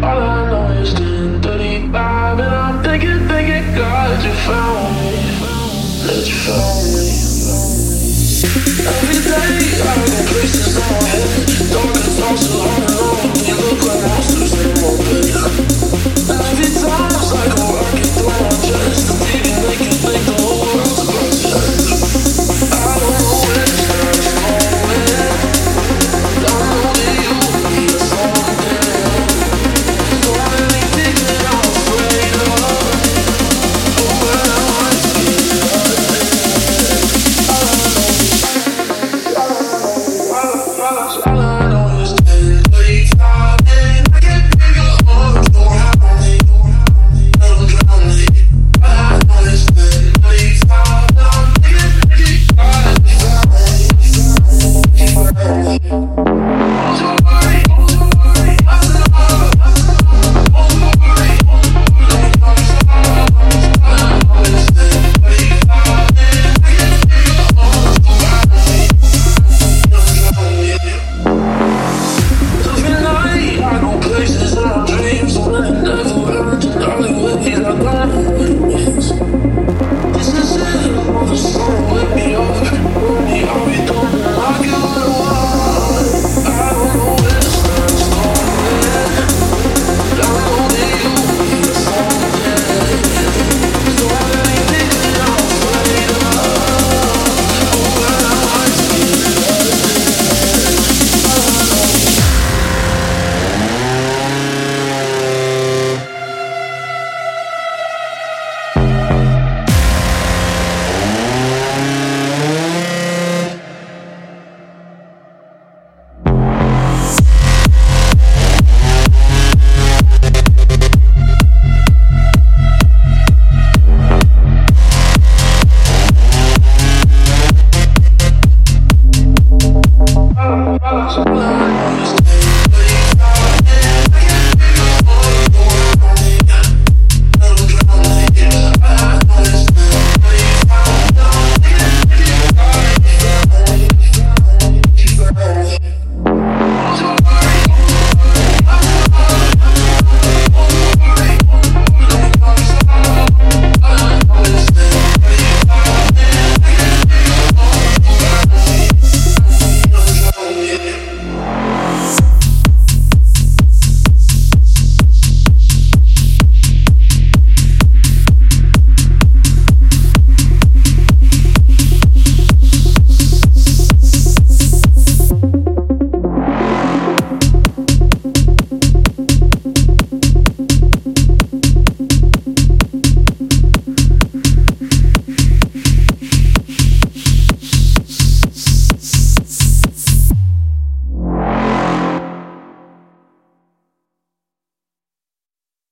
Bye. love.